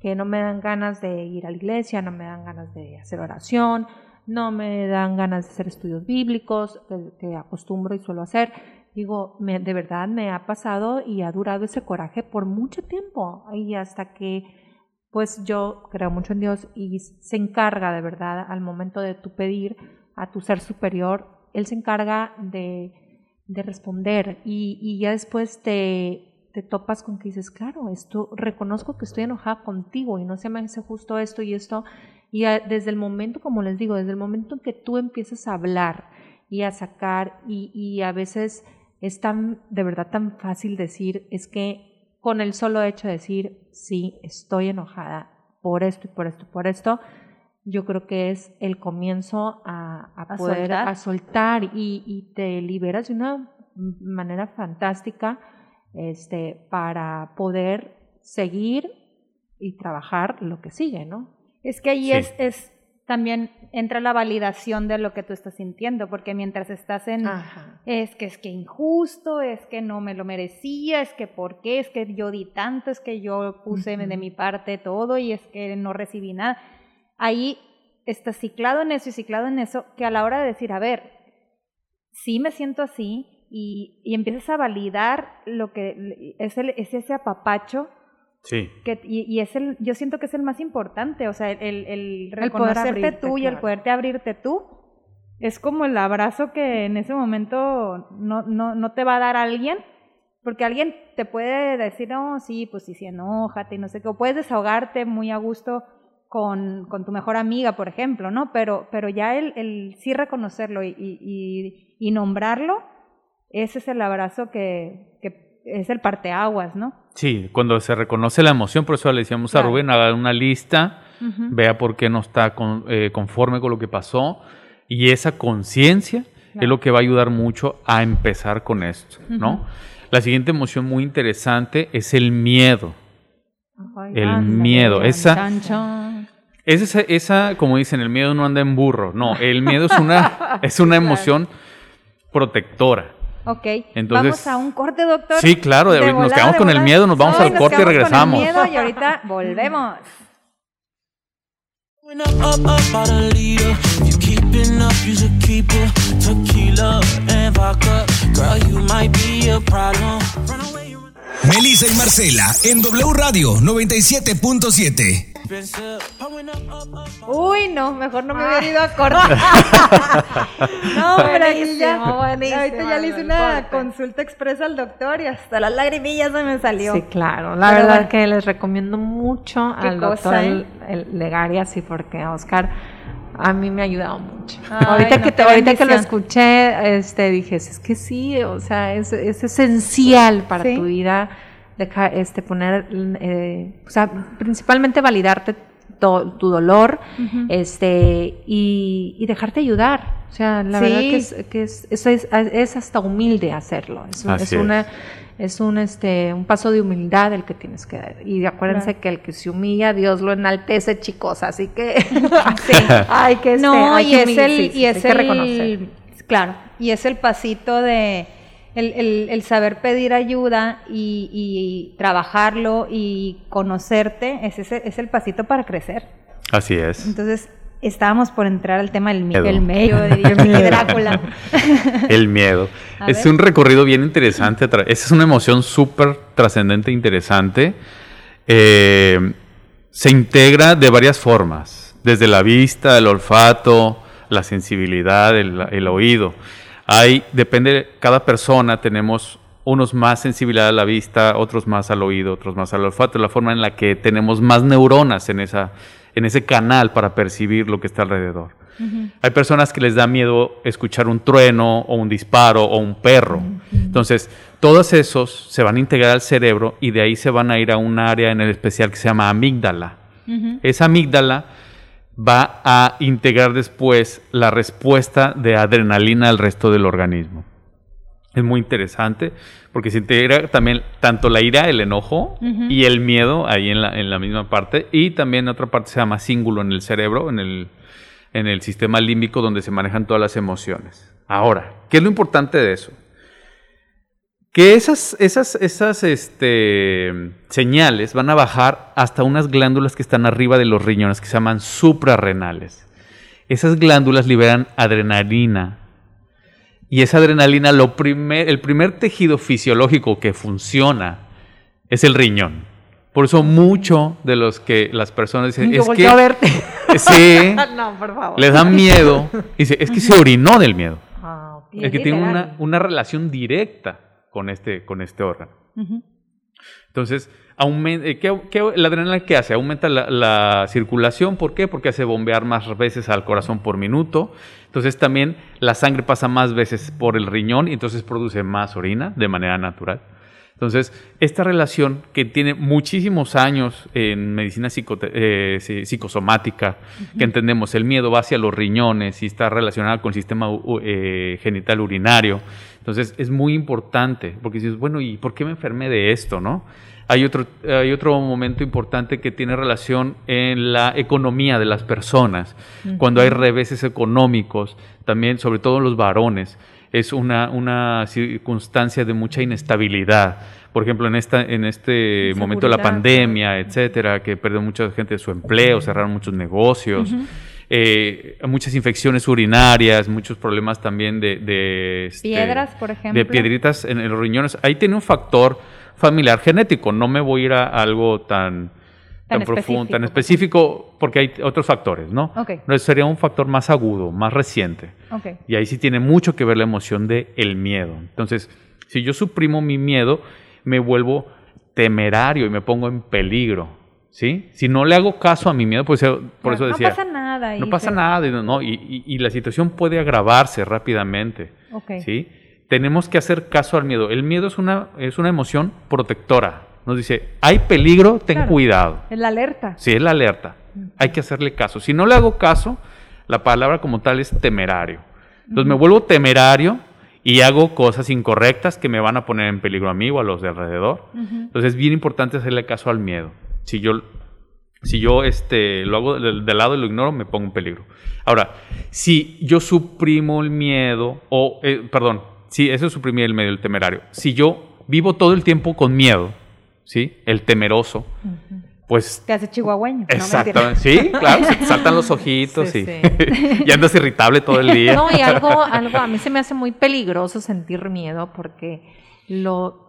que no me dan ganas de ir a la iglesia, no me dan ganas de hacer oración, no me dan ganas de hacer estudios bíblicos, que, acostumbro y suelo hacer. Digo, de verdad me ha pasado y ha durado ese coraje por mucho tiempo. Y hasta que, pues yo creo mucho en Dios y se encarga de verdad al momento de tu pedir a tu ser superior, Él se encarga de, de responder y, y ya después te, te topas con que dices, claro, esto reconozco que estoy enojada contigo y no se me hace justo esto y esto. Y desde el momento, como les digo, desde el momento en que tú empiezas a hablar y a sacar y, y a veces es tan, de verdad tan fácil decir, es que con el solo hecho de decir, sí, estoy enojada por esto y por esto y por esto, yo creo que es el comienzo a, a A poder soltar. a soltar y, y te liberas de una manera fantástica este, para poder seguir y trabajar lo que sigue, ¿no? Es que ahí Sí. es, es también entra la validación de lo que tú estás sintiendo, porque mientras estás en Ajá. es que es que injusto, es que no me lo merecía, es que por qué, es que yo di tanto, es que yo puse de mi parte todo y es que no recibí nada. Ahí estás ciclado en eso y ciclado en eso, que a la hora de decir, a ver, sí me siento así y, y empiezas a validar lo que es, el- es ese apapacho Sí. Que, y, y es el, yo siento que es el más importante, o sea, el, el reconocerte abrirte, tú y el claro. poderte abrirte tú. Es como el abrazo que en ese momento no, no, no te va a dar alguien, porque alguien te puede decir, no, sí, pues sí, sí, enójate y no sé qué, o puedes desahogarte muy a gusto con, con tu mejor amiga, por ejemplo, ¿no? Pero, pero ya el, el sí reconocerlo y, y, y- y nombrarlo, ese es el abrazo que, que es el parteaguas, ¿no? Sí, cuando se reconoce la emoción, por eso le decíamos a. Rubén, haga una lista, vea por qué no está con- eh, conforme con lo que pasó y esa conciencia es lo que va a ayudar mucho a empezar con esto, ¿no? La siguiente emoción muy interesante es el miedo. El miedo, chan, esa- chan, chan. Es esa, esa, como dicen, el miedo no anda en burro. No, el miedo es una, es una emoción protectora. Ok, Entonces- vamos a un corte, doctor. Sí, claro, de ahorita nos volada, quedamos con el volada. miedo, nos vamos Ay, al nos corte y quedamos con el regresamos. miedo y ahorita volvemos. Going up, up, up out a leader. If you keeping up, you should keep it. Tequila and vodka. Girl, you might be a problem. Run away, you Melissa y Marcela en W Radio 97.7. Uy, no, mejor no me hubiera ido a corte. no, aquí ya. Ahorita ya le hice una corte. consulta expresa al doctor y hasta las lagrimillas se me salió. Sí, claro. La Pero verdad bueno. que les recomiendo mucho al cosa, doctor ¿eh? el- el Legaria, sí, porque a Oscar a mí me ha ayudado mucho. Ay, ahorita no, que, te- ahorita que lo escuché, este, dije, es que sí, o sea, es, es esencial para Sí. tu vida dejar, este, poner, eh, o sea, principalmente validarte to- tu dolor, este, y, y dejarte ayudar. O sea, la Sí. verdad que es, que es, eso es, es hasta humilde hacerlo. Es, es es. una es un este un paso de humildad el que tienes que dar. Y acuérdense Claro. que el que se humilla, Dios lo enaltece, chicos. Así que hay que este, No, hay y que es el, sí, sí, y hay es que el, reconocer. claro, y es el pasito de el, el- el saber pedir ayuda y, y trabajarlo y conocerte, es, ese, es el pasito para crecer. Así es. Entonces, estábamos por entrar al tema del miedo. Miedo. El medio, diría mi Drácula. El miedo. Es un recorrido bien interesante. Esa es una emoción súper trascendente e interesante. Eh, se integra de varias formas, desde la vista, el olfato, la sensibilidad, el, el oído. Hay, depende, cada persona tenemos unos más sensibilidad a la vista, otros más al oído, otros más al olfato, la forma en la que tenemos más neuronas en, esa, en ese canal para percibir lo que está alrededor. Hay personas que les da miedo escuchar un trueno o un disparo o un perro. Entonces, todos esos se van a integrar al cerebro y de ahí se van a ir a un área en el especial que se llama amígdala. Esa amígdala va a integrar después la respuesta de adrenalina al resto del organismo. Es muy interesante porque se integra también tanto la ira, el enojo y el miedo ahí en la, en la misma parte. Y también otra parte se llama cíngulo en el cerebro, en el, en el sistema límbico donde se manejan todas las emociones. Ahora, ¿qué es lo importante de eso? Que esas, esas, esas este, señales van a bajar hasta unas glándulas que están arriba de los riñones que se llaman suprarrenales. Esas glándulas liberan adrenalina. Y esa adrenalina, lo primer, el primer tejido fisiológico que funciona es el riñón. Por eso mucho de los que las personas dicen, Yo es que a verte. sí, no, por favor. les da miedo. Dice, es que se orinó del miedo. Ah, Es que tiene una, una relación directa con este, con este órgano. Entonces, aumen- eh, ¿qué, qué- la adrenalina qué hace? Aumenta la, la circulación. ¿Por qué? Porque hace bombear más veces al corazón por minuto. Entonces, también la sangre pasa más veces por el riñón y entonces produce más orina de manera natural. Entonces, esta relación que tiene muchísimos años en medicina eh, psicosomática, que entendemos, el miedo va hacia los riñones y está relacionada con el sistema eh, genital urinario. Entonces, es muy importante, porque dices, bueno, ¿y por qué me enfermé de esto, no? Hay otro, hay otro momento importante que tiene relación en la economía de las personas. Cuando hay reveses económicos, también, sobre todo en los varones, es una, una circunstancia de mucha inestabilidad. Por ejemplo, en, esta, en este momento de la pandemia, etcétera, que perdió mucha gente su empleo, cerraron muchos negocios, eh, muchas infecciones urinarias, muchos problemas también de... de, este, Piedras, por ejemplo. de piedritas en, los riñones. Ahí tiene un factor familiar genético. No me voy a ir a algo tan, Tan tan, profundo, tan específico. porque hay otros factores, ¿no? Ok. Pero sería un factor más agudo, más reciente. Ok. Y ahí sí tiene mucho que ver la emoción de el miedo. Entonces, si yo suprimo mi miedo, me vuelvo temerario y me pongo en peligro, ¿sí? Si no le hago caso a mi miedo, pues eh, por eso no decía, pasa nada. no y pasa nada, y no, no, y, y- y la situación puede agravarse rápidamente, Ok. ¿sí? Tenemos que hacer caso al miedo. El miedo es una, es una emoción protectora. Nos dice, hay peligro, ten Claro. cuidado. Es la alerta. Sí, es la alerta. Hay que hacerle caso. Si no le hago caso, la palabra como tal es temerario. Entonces me vuelvo temerario y hago cosas incorrectas que me van a poner en peligro a mí o a los de alrededor. Entonces es bien importante hacerle caso al miedo. Si yo, si yo este, lo hago del, del lado y lo ignoro, me pongo en peligro. Ahora, si yo suprimo el miedo, o, eh, perdón, sí, eso es suprimir el miedo, el temerario. Si yo vivo todo el tiempo con miedo, ¿sí? El temeroso, pues Te hace chihuahueño. Exactamente, sí, claro, se te saltan los ojitos Sí, y, y andas irritable todo el día. No, y algo, algo, a mí se me hace muy peligroso sentir miedo porque lo,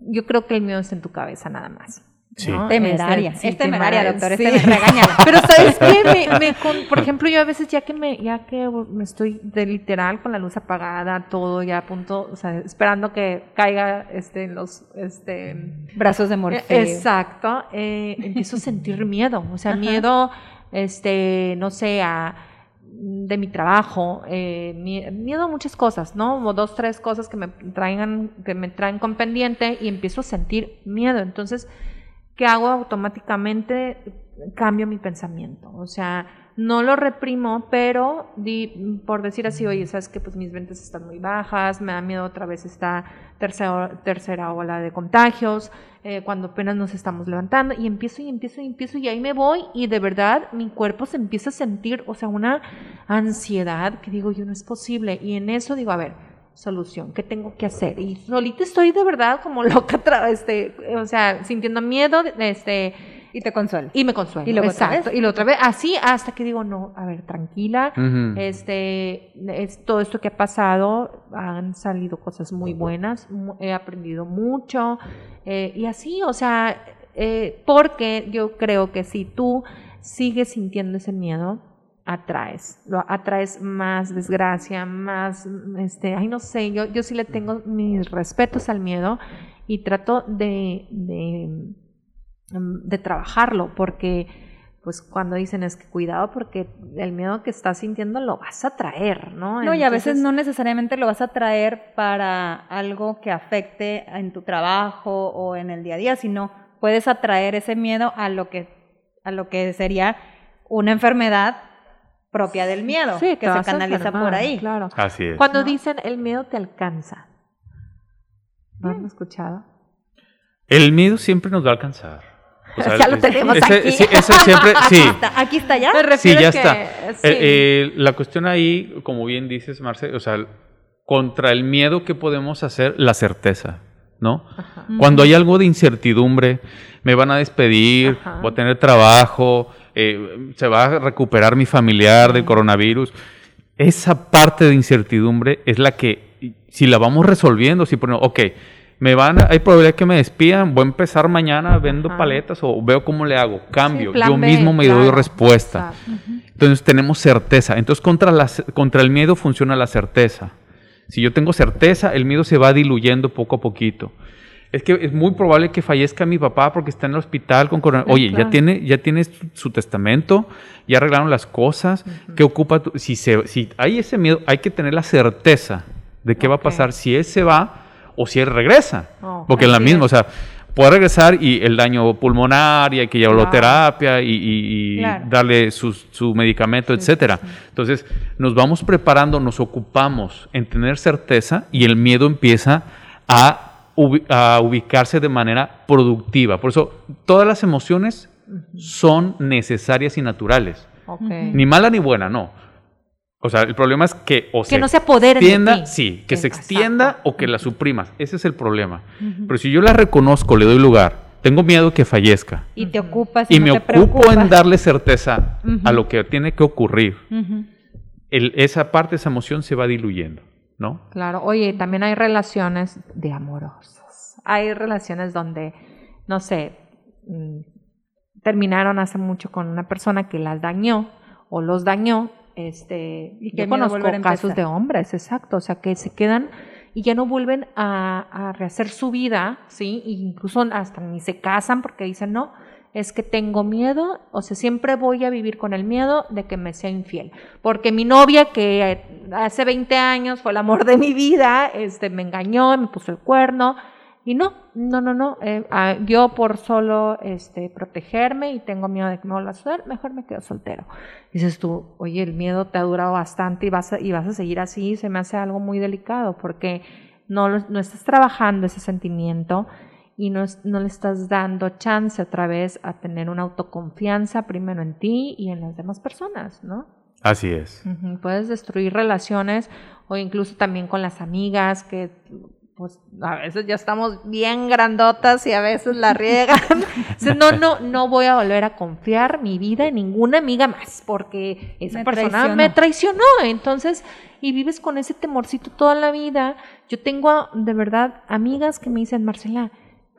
yo creo que el miedo está en tu cabeza nada más. Sí. ¿no? Temeraria. Este, sí, es temeraria, temeraria, doctor. sí. Este me regañala. Pero sabes qué, me, me con- por ejemplo, yo a veces ya que me, ya que me estoy de literal con la luz apagada, todo ya a punto, o sea, esperando que caiga este en los, este, Brazos de Morfeo. eh, Exacto, eh, empiezo a sentir miedo, o sea, miedo, este, no sé, a, de mi trabajo, eh, mie- miedo a muchas cosas, ¿no? O dos, tres cosas que me traigan, que me traen con pendiente y empiezo a sentir miedo. Entonces, ¿qué hago automáticamente? Cambio mi pensamiento, o sea, no lo reprimo, pero di- por decir así, oye, sabes que pues mis ventas están muy bajas, me da miedo otra vez esta tercera, tercera ola de contagios, eh, cuando apenas nos estamos levantando, y empiezo y empiezo y empiezo, y ahí me voy, y de verdad mi cuerpo se empieza a sentir, o sea, una ansiedad que digo, yo no es posible, y en eso digo, a ver, solución, ¿qué tengo que hacer? Y solita estoy de verdad como loca, este, o sea, sintiendo miedo, de- este, Y te consuela. y me consuelo. Y luego otra Exacto. vez. Y la otra vez, así hasta que digo, no, a ver, tranquila. Este, es, todo esto que ha pasado, han salido cosas muy buenas, he aprendido mucho. eh, y así, o sea, eh, porque yo creo que si tú sigues sintiendo ese miedo, atraes, lo atraes más desgracia, más, este, ay no sé, yo, yo sí le tengo mis respetos al miedo y trato de, de mm, de trabajarlo, porque pues cuando dicen es que cuidado porque el miedo que estás sintiendo lo vas a traer, ¿no? No, y a veces no necesariamente lo vas a traer para algo que afecte en tu trabajo o en el día a día, sino puedes atraer ese miedo a lo que, a lo que sería una enfermedad propia del miedo, Sí, que se canaliza enfermar, por ahí. Claro. Así es. Cuando dicen el miedo te alcanza. ¿No han escuchado? El miedo siempre nos va a alcanzar. O sea, Ya lo tenemos ese- aquí. sí, eso siempre, sí. Está- aquí está ya. Me Sí, ya que- está. sí. Eh, eh, la cuestión ahí, como bien dices, Marce, o sea, contra el miedo, ¿qué podemos hacer? La certeza, ¿no? Cuando hay algo de incertidumbre, me van a despedir, Ajá. voy a tener trabajo, eh, se va a recuperar mi familiar del coronavirus. Esa parte de incertidumbre es la que, si la vamos resolviendo, si ponemos, ok, me van a- hay probabilidad que me despidan, voy a empezar mañana, vendo Ajá. paletas o veo cómo le hago, cambio, Sí, yo B, mismo me doy respuesta. Entonces tenemos certeza. Entonces contra, la, contra el miedo funciona la certeza. Si yo tengo certeza, el miedo se va diluyendo poco a poquito. Es que es muy probable que fallezca mi papá porque está en el hospital con coronavirus. Oye, claro. ya tiene, ya tiene su, testamento, ya arreglaron las cosas. ¿Qué ocupa? tu- si, se, si hay ese miedo, hay que tener la certeza de qué va a pasar si él se va o si él regresa. Oh, porque es la misma, o sea, puede regresar y el daño pulmonar y hay que llevarlo a Claro. terapia y, y- y Claro. darle su, su medicamento, etcétera. Entonces, nos vamos preparando, nos ocupamos en tener certeza y el miedo empieza a, a ubicarse de manera productiva. Por eso, todas las emociones son necesarias y naturales. Ok. Ni mala ni buena, no. O sea, el problema es que o Que no se apoderen de extienda, ti. sí, que se Exacto. extienda o que la suprimas. Ese es el problema. Pero si yo la reconozco, le doy lugar, tengo miedo que fallezca Y te ocupas y no me te ocupo preocupas. en darle certeza a Ujú. lo que tiene que ocurrir, Ujú. el- esa parte, esa emoción se va diluyendo, ¿no? Claro. Oye, también hay relaciones de amorosas. Hay relaciones donde, no sé, mm, terminaron hace mucho con una persona que las dañó o los dañó. Este, Y qué yo conozco casos de hombres, exacto, o sea, que se quedan y ya no vuelven a, a rehacer su vida, ¿sí? E incluso hasta ni se casan porque dicen, no, es que tengo miedo, o sea, siempre voy a vivir con el miedo de que me sea infiel. Porque mi novia, que eh, hace 20 años fue el amor de mi vida, este, me engañó, me puso el cuerno, y no, no, no, no, eh, ah, yo por solo este, protegerme y tengo miedo de que me vuelva a suceder, mejor me quedo soltero. Dices tú, oye, el miedo te ha durado bastante y vas a, y vas a seguir así, se me hace algo muy delicado porque no, no estás trabajando ese sentimiento y no, no le estás dando chance otra vez a tener una autoconfianza primero en ti y en las demás personas, ¿no? Así es. Puedes destruir relaciones o incluso también con las amigas que pues a veces ya estamos bien grandotas y a veces la riegan. No, no, no voy a volver a confiar mi vida en ninguna amiga más porque esa Me persona traicionó. me traicionó. Entonces, y vives con ese temorcito toda la vida. Yo tengo de verdad amigas que me dicen, Marcela,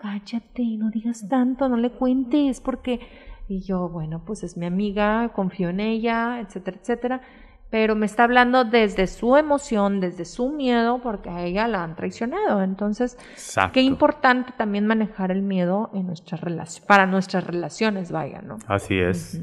cállate, no digas tanto, no le cuentes, porque... Y yo, bueno, pues es mi amiga, confío en ella, etcétera, etcétera. Pero me está hablando desde su emoción, desde su miedo, porque a ella la han traicionado. Entonces, Exacto. qué importante también manejar el miedo en nuestras relaciones, para nuestras relaciones, vaya, ¿no? Así es.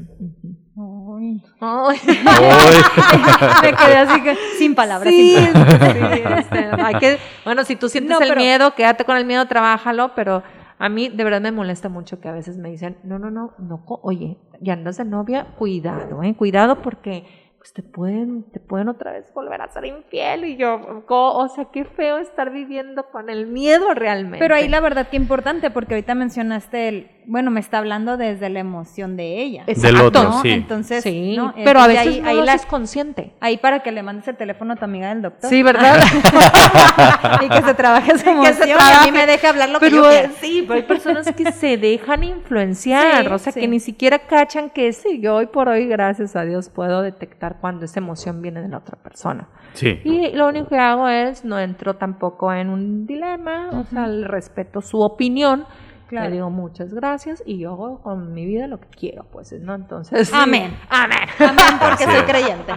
Uy. Ay. Me quedé así que sin palabras. Sí, sin palabras. sí, este, hay que, bueno, si tú sientes No, el pero- miedo, quédate con el miedo, trabájalo, pero a mí de verdad me molesta mucho que a veces me dicen, no, no, no, no, oye, ya andas de novia, cuidado, eh, cuidado porque pues te pueden, te pueden otra vez volver a ser infiel y yo, o sea, qué feo estar viviendo con el miedo realmente. Pero ahí la verdad que importante, porque ahorita mencionaste el, bueno, me está hablando desde la emoción de ella. Del Exacto, otro, ¿no? sí. Entonces, sí, ¿no? pero a veces ahí, no ahí lo la- haces consciente. ahí para que le mandes el teléfono a tu amiga del doctor. Sí, ¿verdad? y que se trabaje su que emoción se y a trabaje. mí me deje hablar lo que yo quiera. sí, pero hay personas que se dejan influenciar, Sí, o sea, sí. que ni siquiera cachan que sí, yo hoy por hoy, gracias a Dios, puedo detectar cuando esa emoción viene de la otra persona. Sí. Y lo único que hago es, no entro tampoco en un dilema, o sea, le respeto su opinión, Claro. le digo muchas gracias y yo hago con mi vida lo que quiero, pues, ¿no? Entonces, sí. Amén. Amén. Amén, porque soy creyente.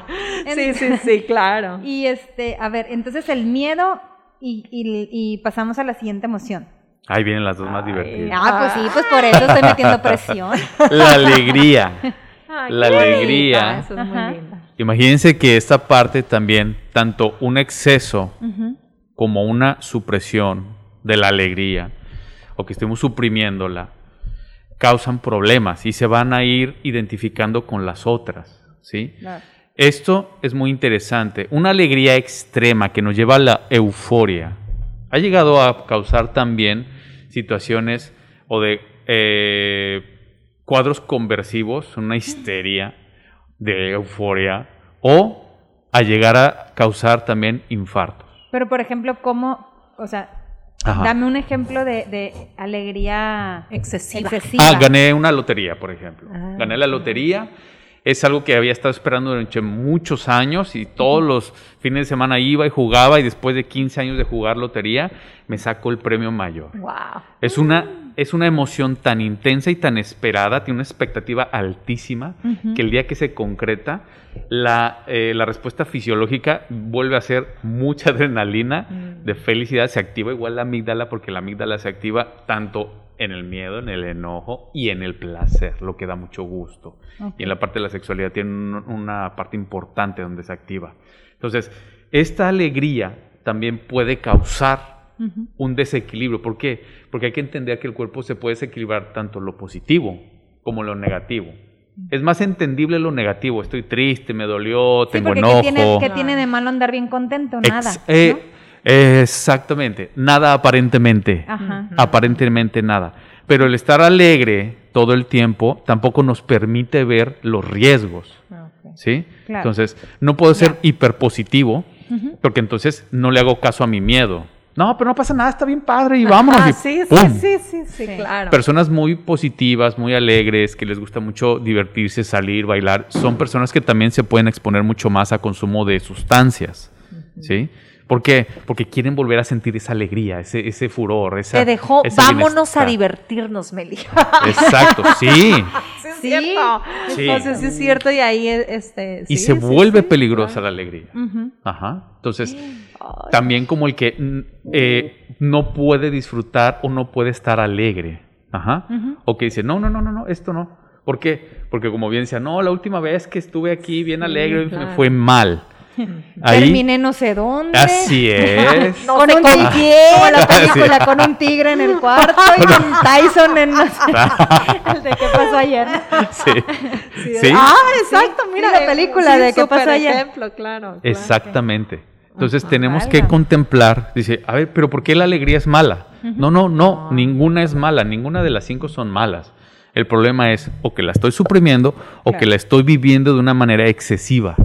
Sí, sí, sí, claro. Y este, a ver, entonces el miedo y, y- y pasamos a la siguiente emoción. Ahí vienen las dos más divertidas. Ah, pues sí, pues por eso estoy metiendo presión. La alegría. Ay, La alegría. Eso es muy linda. Imagínense que esta parte también, tanto un exceso como una supresión de la alegría, o que estemos suprimiéndola, causan problemas y se van a ir identificando con las otras, ¿sí? Esto es muy interesante. Una alegría extrema que nos lleva a la euforia ha llegado a causar también situaciones o de eh, cuadros conversivos, una histeria de euforia o a llegar a causar también infartos. Pero por ejemplo, ¿cómo, o sea, Ajá. dame un ejemplo de, de alegría Excesiva. excesiva? Ah, gané una lotería, por ejemplo. Ah, gané la lotería. Es algo que había estado esperando durante muchos años y todos los fines de semana iba y jugaba y después de 15 años de jugar lotería me sacó el premio mayor. Wow. Es una, es una emoción tan intensa y tan esperada, tiene una expectativa altísima, que el día que se concreta, la, eh, la respuesta fisiológica vuelve a ser mucha adrenalina, de felicidad, se activa igual la amígdala, porque la amígdala se activa tanto en el miedo, en el enojo y en el placer, lo que da mucho gusto. Y en la parte de la sexualidad tiene un- una parte importante donde se activa. Entonces, esta alegría también puede causar un desequilibrio. ¿Por qué? Porque hay que entender que el cuerpo se puede desequilibrar tanto lo positivo como lo negativo. Es más entendible lo negativo. Estoy triste, me dolió, Sí, tengo enojo. ¿qué tiene, qué tiene de malo andar bien contento? Nada. Ex- eh, Exactamente. Nada aparentemente. Ajá. Aparentemente nada. Pero el estar alegre todo el tiempo tampoco nos permite ver los riesgos. ¿Sí? Claro. Entonces, no puedo ser hiperpositivo porque entonces no le hago caso a mi miedo. No, pero no pasa nada, está bien padre y vámonos. Ah, y sí, sí, sí, sí, Sí. claro. Personas muy positivas, muy alegres, que les gusta mucho divertirse, salir, bailar, son personas que también se pueden exponer mucho más a consumo de sustancias, ¿sí? ¿Por qué? Porque quieren volver a sentir esa alegría, ese, ese furor, esa, Te dejó, vámonos a divertirnos, Meli. Exacto, sí. Sí, es Sí. cierto. Sí. Entonces sí es cierto y ahí este Y se sí, vuelve sí, peligrosa la alegría. Ajá. Entonces, también como el que eh, no puede disfrutar o no puede estar alegre. Ajá. O que dice, no, no, no, no, no, esto no. ¿Por qué? Porque como bien decía, no, la última vez que estuve aquí bien alegre claro. me fue mal. Ahí, Terminé no sé dónde. así es. No con un con tigre, como la película, con un tigre en el cuarto y con Tyson en no sé, el de qué pasó ayer. Sí. Sí. Ah, exacto, mira la película de qué pasó ayer. ejemplo, claro. claro. Exactamente. Entonces Ajá. tenemos que contemplar, dice, a ver, pero ¿por qué la alegría es mala? No, no, no, ninguna es mala, ninguna de las cinco son malas. El problema es o que la estoy suprimiendo o que la estoy viviendo de una manera excesiva.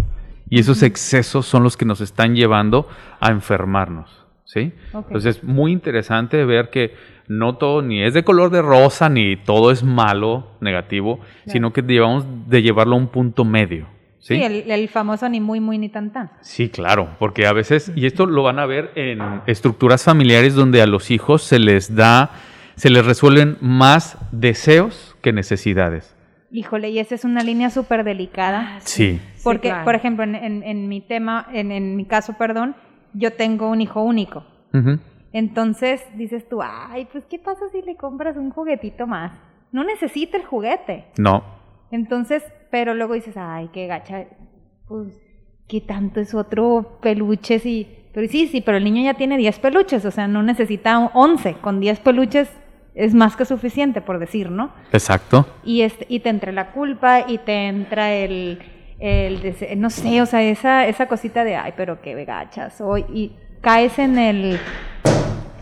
Y esos excesos son los que nos están llevando a enfermarnos. ¿Sí? Entonces es muy interesante ver que no todo ni es de color de rosa ni todo es malo, negativo, sino que llevamos de llevarlo a un punto medio. ¿sí? Sí, el, el famoso ni muy, muy, ni tan, tan. Sí, claro, porque a veces, y esto lo van a ver en estructuras familiares donde a los hijos se les da, se les resuelven más deseos que necesidades. Híjole, y esa es una línea súper delicada. Sí, Porque, claro. por ejemplo, en, en- en mi tema, en, en mi caso, perdón, yo tengo un hijo único. Entonces dices tú, ay, pues ¿qué pasa si le compras un juguetito más? No necesita el juguete. no, Entonces, pero luego dices, ay, qué gacha, pues, ¿qué tanto es otro peluche? Sí, pero sí, sí, pero el niño ya tiene 10 peluches, o sea, no necesita 11, con 10 peluches es más que suficiente, por decir, ¿no? exacto. Y, este, y te entra la culpa y te entra el, no sé, o sea, esa, esa cosita de, ay, pero qué gacha soy, y caes en el,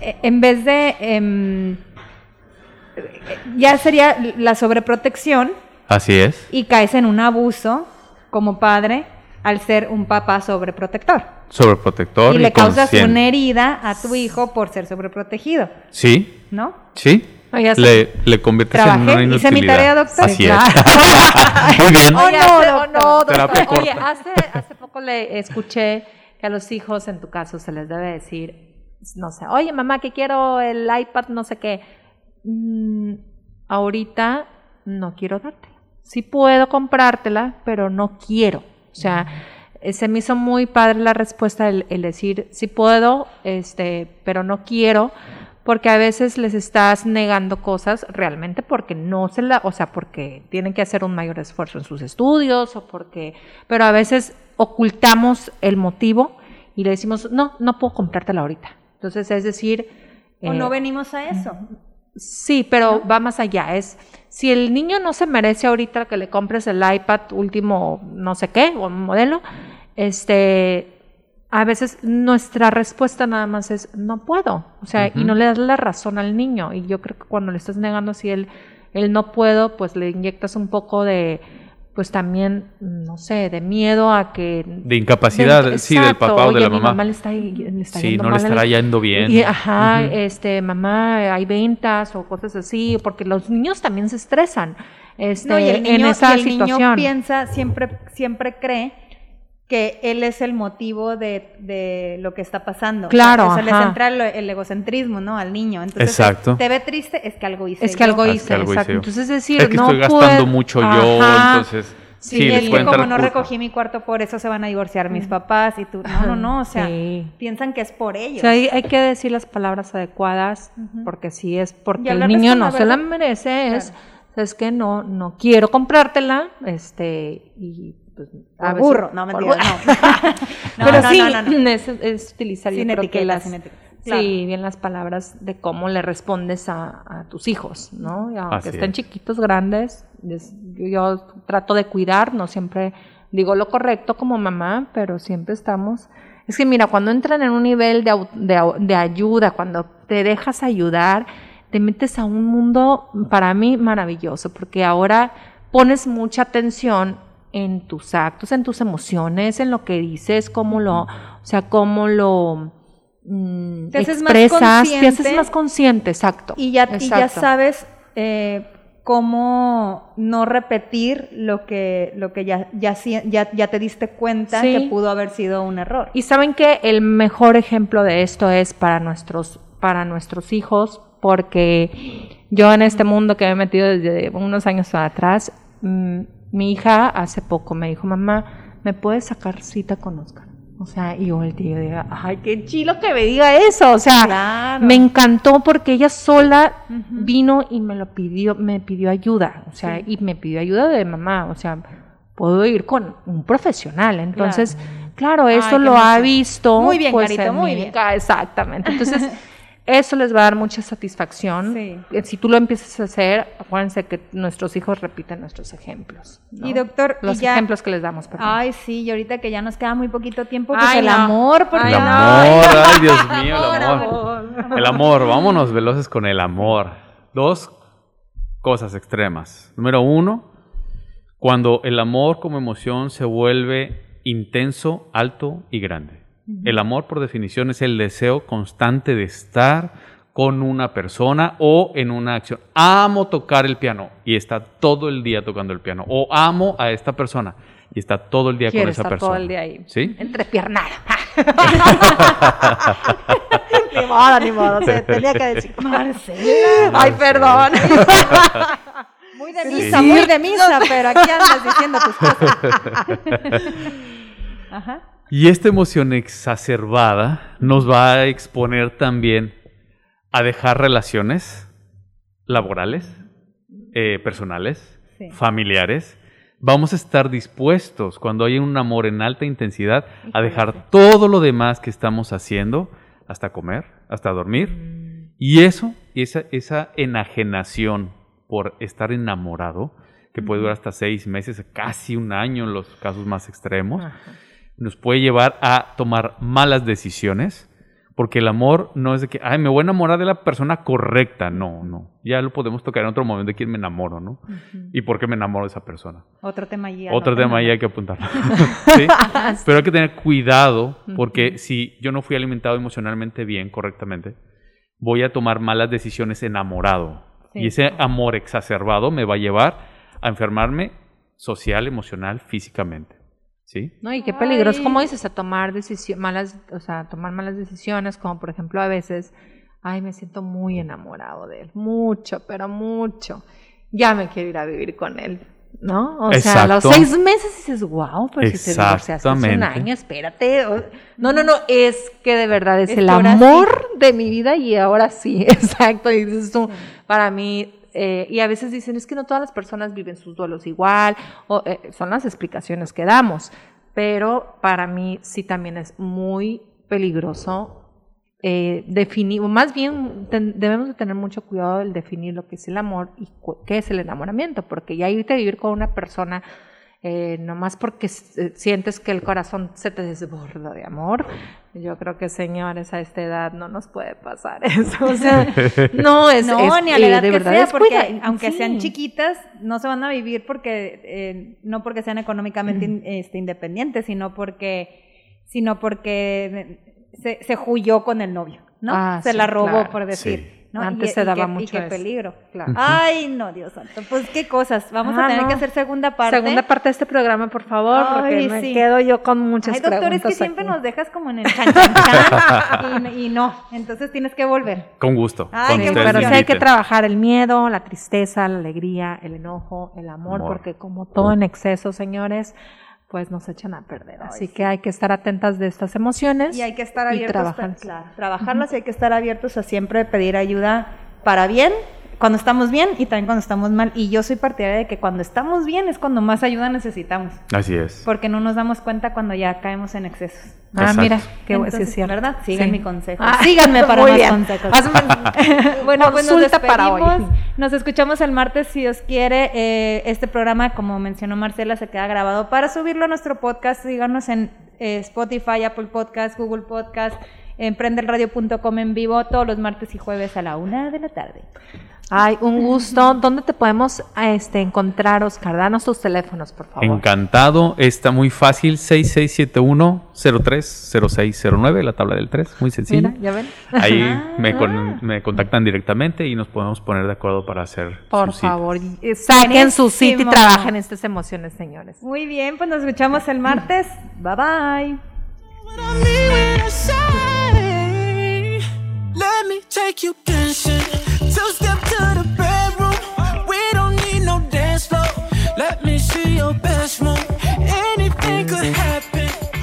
eh, en vez de, em, ya sería la sobreprotección, Así es, y caes en un abuso como padre al ser un papá sobreprotector. sobreprotector. y le causas consciente. una herida a tu hijo por ser sobreprotegido, Sí, ¿no? sí. Hace- Le, le conviertes en Trabajé, una hice mi inutilidad. tarea, doctor. Así es. Muy bien. Oh, no, hace- doctor. no, doctor. Oye, hace poco le escuché que a los hijos, en tu caso, se les debe decir, no sé, oye, mamá, que quiero el iPad, no sé qué. Mm, ahorita no quiero dártela. Sí puedo comprártela, pero no quiero. O sea, eh, se me hizo muy padre la respuesta, el, el decir, sí puedo, este, pero no quiero, porque a veces les estás negando cosas realmente porque no se la, o sea, porque tienen que hacer un mayor esfuerzo en sus estudios o porque, pero a veces ocultamos el motivo y le decimos, no, no puedo comprártela ahorita. Entonces, es decir, O eh, no venimos a eso. Sí, pero va más allá. Es si el niño no se merece ahorita que le compres el iPad último, no sé qué, o modelo, este, a veces nuestra respuesta nada más es no puedo. O sea, y no le das la razón al niño. Y yo creo que cuando le estás negando así el, el no puedo, pues le inyectas un poco de, pues también, no sé, de miedo a que De incapacidad, de- sí, del papá o de la mamá. le está, le está Sí, yendo no le mal estará yendo bien. y, ajá, este, mamá, hay ventas o cosas así, porque los niños también se estresan. Este, No, y el niño, en esa y el niño piensa, siempre, siempre cree que él es el motivo de, de lo que está pasando. Claro, O sea, les entra el, el egocentrismo, ¿no? Al niño. Entonces, Exacto. te ve triste, es que algo hice es que yo. algo Ah, es hice, que algo exacto. hice. Entonces, es decir, es que no estoy gastando puedo- mucho yo, entonces Sí, sí, puede como no recogí mi cuarto, por eso se van a divorciar mis papás y tú, no, no, no, o sea, Sí. piensan que es por ellos. O sea, hay, hay que decir las palabras adecuadas, porque si es porque el niño no se la merece, es, Claro. es que no, no quiero comprártela, este, y pues a veces- burro, no, mentira, no. No, Pero no, sí, no, no, no. Es, es utilizar yo Sin creo que etiquetas, las, sin etiquetas. Claro. sí, bien las palabras de cómo le respondes a, a tus hijos, ¿no? Y aunque Así estén es. chiquitos, grandes, yo, yo trato de cuidar, no siempre digo lo correcto como mamá, pero siempre estamos... Es que mira, cuando entran en un nivel de, de de ayuda, cuando te dejas ayudar, te metes a un mundo para mí maravilloso, porque ahora pones mucha atención en tus actos, en tus emociones, en lo que dices, cómo lo, o sea, cómo lo mm, Te haces más expresas, te haces consciente. más consciente, exacto. Y ya, y ya sabes eh, cómo no repetir lo que, lo que ya, ya, ya, ya te diste cuenta Sí. que pudo haber sido un error. Y saben que el mejor ejemplo de esto es para nuestros, para nuestros hijos, porque yo en este mundo que me he metido desde unos años atrás, mm, mi hija hace poco me dijo, mamá, ¿me puedes sacar cita con Oscar? O sea, y yo el tío diga, ay, qué chilo que me diga eso. O sea, Claro. me encantó porque ella sola vino y me lo pidió, me pidió ayuda. O sea, y me pidió ayuda de mamá. O sea, puedo ir con un profesional. Entonces, claro, eso lo ha visto. Muy bien, pues, Carito, muy bien. Exactamente. Entonces, eso les va a dar mucha satisfacción. Sí. Eh, Si tú lo empiezas a hacer, acuérdense que nuestros hijos repiten nuestros ejemplos. ¿no? Y doctor, y los ya- ejemplos que les damos, perdón. Ay, sí, y ahorita que ya nos queda muy poquito tiempo, pues Ay, el no. amor, porque El Ay, no. amor, ay Dios mío, el Amor, amor. El amor, vámonos veloces con el amor. Dos cosas extremas. Número uno, cuando el amor como emoción se vuelve intenso, alto y grande. El amor, por definición, es el deseo constante de estar con una persona o en una acción. Amo tocar el piano y está todo el día tocando el piano. O amo a esta persona y está todo el día con esa estar persona. todo el día ahí. ¿Sí? Entrepiernada. ni modo, ni modo. Se tenía que decir. Marcela. Ay, perdón. Muy de misa, muy de misa, pero aquí andas diciendo tus cosas. Ajá. Y esta emoción exacerbada nos va a exponer también a dejar relaciones laborales, eh, personales, Sí. familiares. Vamos a estar dispuestos, cuando hay un amor en alta intensidad, a dejar todo lo demás que estamos haciendo, hasta comer, hasta dormir. Y eso, esa, esa enajenación por estar enamorado, que puede durar hasta seis meses, casi un año en los casos más extremos, nos puede llevar a tomar malas decisiones, porque el amor no es de que, ay, me voy a enamorar de la persona correcta. No, no. Ya lo podemos tocar en otro momento de quién me enamoro, ¿no? Y por qué me enamoro de esa persona. Otro tema ahí. Otro tema ahí hay que apuntarlo. ¿Sí? Pero hay que tener cuidado porque si yo no fui alimentado emocionalmente bien, correctamente, voy a tomar malas decisiones enamorado. Sí. Y ese amor exacerbado me va a llevar a enfermarme social, emocional, físicamente. ¿Sí? No, y qué peligroso, como dices, a tomar decisiones, malas, o sea, tomar malas decisiones, como por ejemplo a veces, ay, me siento muy enamorado de él, mucho, pero mucho. Ya me quiero ir a vivir con él, ¿no? O sea, a los seis meses dices, wow, pero si te divorciaste hace un año, espérate. No, no, no, es que de verdad es, Es el amor de mi vida y ahora sí, exacto. Y dices tú, para mí, eh, y a veces dicen, es que no todas las personas viven sus duelos igual, o, eh, son las explicaciones que damos, pero para mí sí también es muy peligroso eh, definir, o más bien debemos de tener mucho cuidado del definir lo que es el amor y qué es el enamoramiento, porque ya irte a vivir con una persona eh, nomás porque eh, sientes que el corazón se te desborda de amor, yo creo que señores a esta edad no nos puede pasar eso, o sea, no es, No, es- ni a la eh, edad de que verdad sea, es porque cuida- aunque sí. sean chiquitas, no se van a vivir porque, eh, no porque sean económicamente in- este, independientes, sino porque, sino porque se, se huyó con el novio, ¿no? Ah, se sí, la robó, claro. por decir. Sí. ¿No? Antes Y- se y daba qué- mucho Y qué eso. peligro. Claro. Ay, no, Dios santo. Pues qué cosas. Vamos a Ah, tener que hacer segunda parte. Segunda parte de este programa, por favor, porque me quedo yo con muchas Ay, doctor, es que siempre aquí. nos dejas como en el chan, chan, chan, y, y no. Entonces tienes que volver. Con gusto. Ay, ustedes Pero sí hay que trabajar el miedo, la tristeza, la alegría, el enojo, el amor, Amor. porque como todo en exceso, señores, pues nos echan a perder. Así que hay que estar atentas de estas emociones. Y hay que estar y abiertos trabajar. a claro, trabajarlas y hay que estar abiertos a siempre pedir ayuda para bien, cuando estamos bien y también cuando estamos mal. Y yo soy partidaria de que cuando estamos bien es cuando más ayuda necesitamos, Así es. porque no nos damos cuenta cuando ya caemos en excesos. Ah, Exacto. mira, qué bueno, sí Entonces, es cierto. ¿Verdad? Sigan Sí. mi consejo. Ah, Síganme para muy más bien. consejos. Hazme- bueno, pues nos para hoy. Nos escuchamos el martes si Dios quiere. Eh, este programa, como mencionó Marcela, se queda grabado para subirlo a nuestro podcast. Síganos en eh, Spotify, Apple Podcast, Google Podcast, emprendelradio.com en vivo todos los martes y jueves a la una de la tarde. Ay, un gusto. ¿Dónde te podemos este, encontrar, Oscar? Danos tus teléfonos, por favor. Encantado, está muy fácil, 6671-030609, la tabla del 3, muy sencillo. Mira, ya ven. Ahí me, con- me contactan directamente y nos podemos poner de acuerdo para hacer Por favor, eh, saquen su cita y trabajen estas emociones, señores. Muy bien, pues nos escuchamos el martes. Bye bye. Let me take you. Let me see your best move.